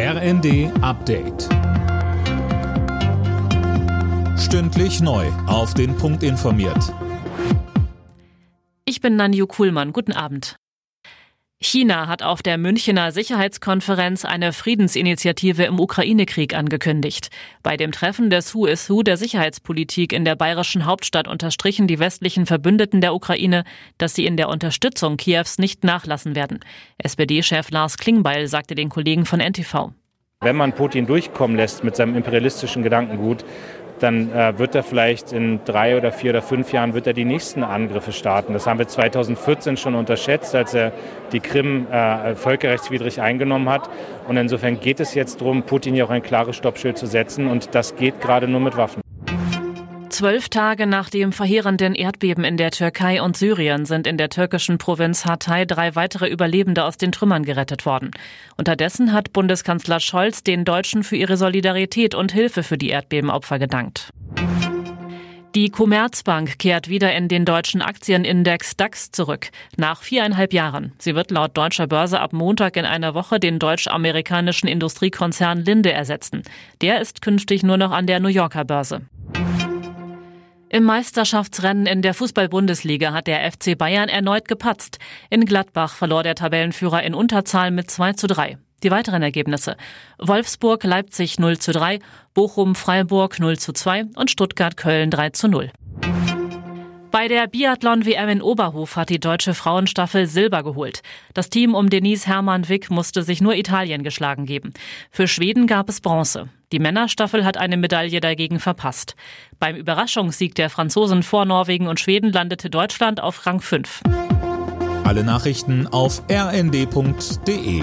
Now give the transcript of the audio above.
RND Update. Stündlich neu. Auf den Punkt informiert. Ich bin Nanju Kuhlmann. Guten Abend. China hat auf der Münchener Sicherheitskonferenz eine Friedensinitiative im Ukraine-Krieg angekündigt. Bei dem Treffen des Who is Who der Sicherheitspolitik in der bayerischen Hauptstadt unterstrichen die westlichen Verbündeten der Ukraine, dass sie in der Unterstützung Kiews nicht nachlassen werden. SPD-Chef Lars Klingbeil sagte den Kollegen von NTV. Wenn man Putin durchkommen lässt mit seinem imperialistischen Gedankengut, dann äh, wird er vielleicht in drei oder vier oder fünf Jahren wird er die nächsten Angriffe starten. Das haben wir 2014 schon unterschätzt, als er die Krim äh, völkerrechtswidrig eingenommen hat. Und insofern geht es jetzt darum, Putin hier auch ein klares Stoppschild zu setzen. Und das geht gerade nur mit Waffen. Zwölf Tage nach dem verheerenden Erdbeben in der Türkei und Syrien sind in der türkischen Provinz Hatay drei weitere Überlebende aus den Trümmern gerettet worden. Unterdessen hat Bundeskanzler Scholz den Deutschen für ihre Solidarität und Hilfe für die Erdbebenopfer gedankt. Die Commerzbank kehrt wieder in den deutschen Aktienindex DAX zurück, nach viereinhalb Jahren. Sie wird laut deutscher Börse ab Montag in einer Woche den deutsch-amerikanischen Industriekonzern Linde ersetzen. Der ist künftig nur noch an der New Yorker Börse. Im Meisterschaftsrennen in der Fußball-Bundesliga hat der FC Bayern erneut gepatzt. In Gladbach verlor der Tabellenführer in Unterzahl mit 2 zu 3. Die weiteren Ergebnisse. Wolfsburg, Leipzig 0 zu 3, Bochum, Freiburg 0 zu 2 und Stuttgart, Köln 3 zu 0. Bei der Biathlon-WM in Oberhof hat die deutsche Frauenstaffel Silber geholt. Das Team um Denise Hermann-Wick musste sich nur Italien geschlagen geben. Für Schweden gab es Bronze. Die Männerstaffel hat eine Medaille dagegen verpasst. Beim Überraschungssieg der Franzosen vor Norwegen und Schweden landete Deutschland auf Rang 5. Alle Nachrichten auf rnd.de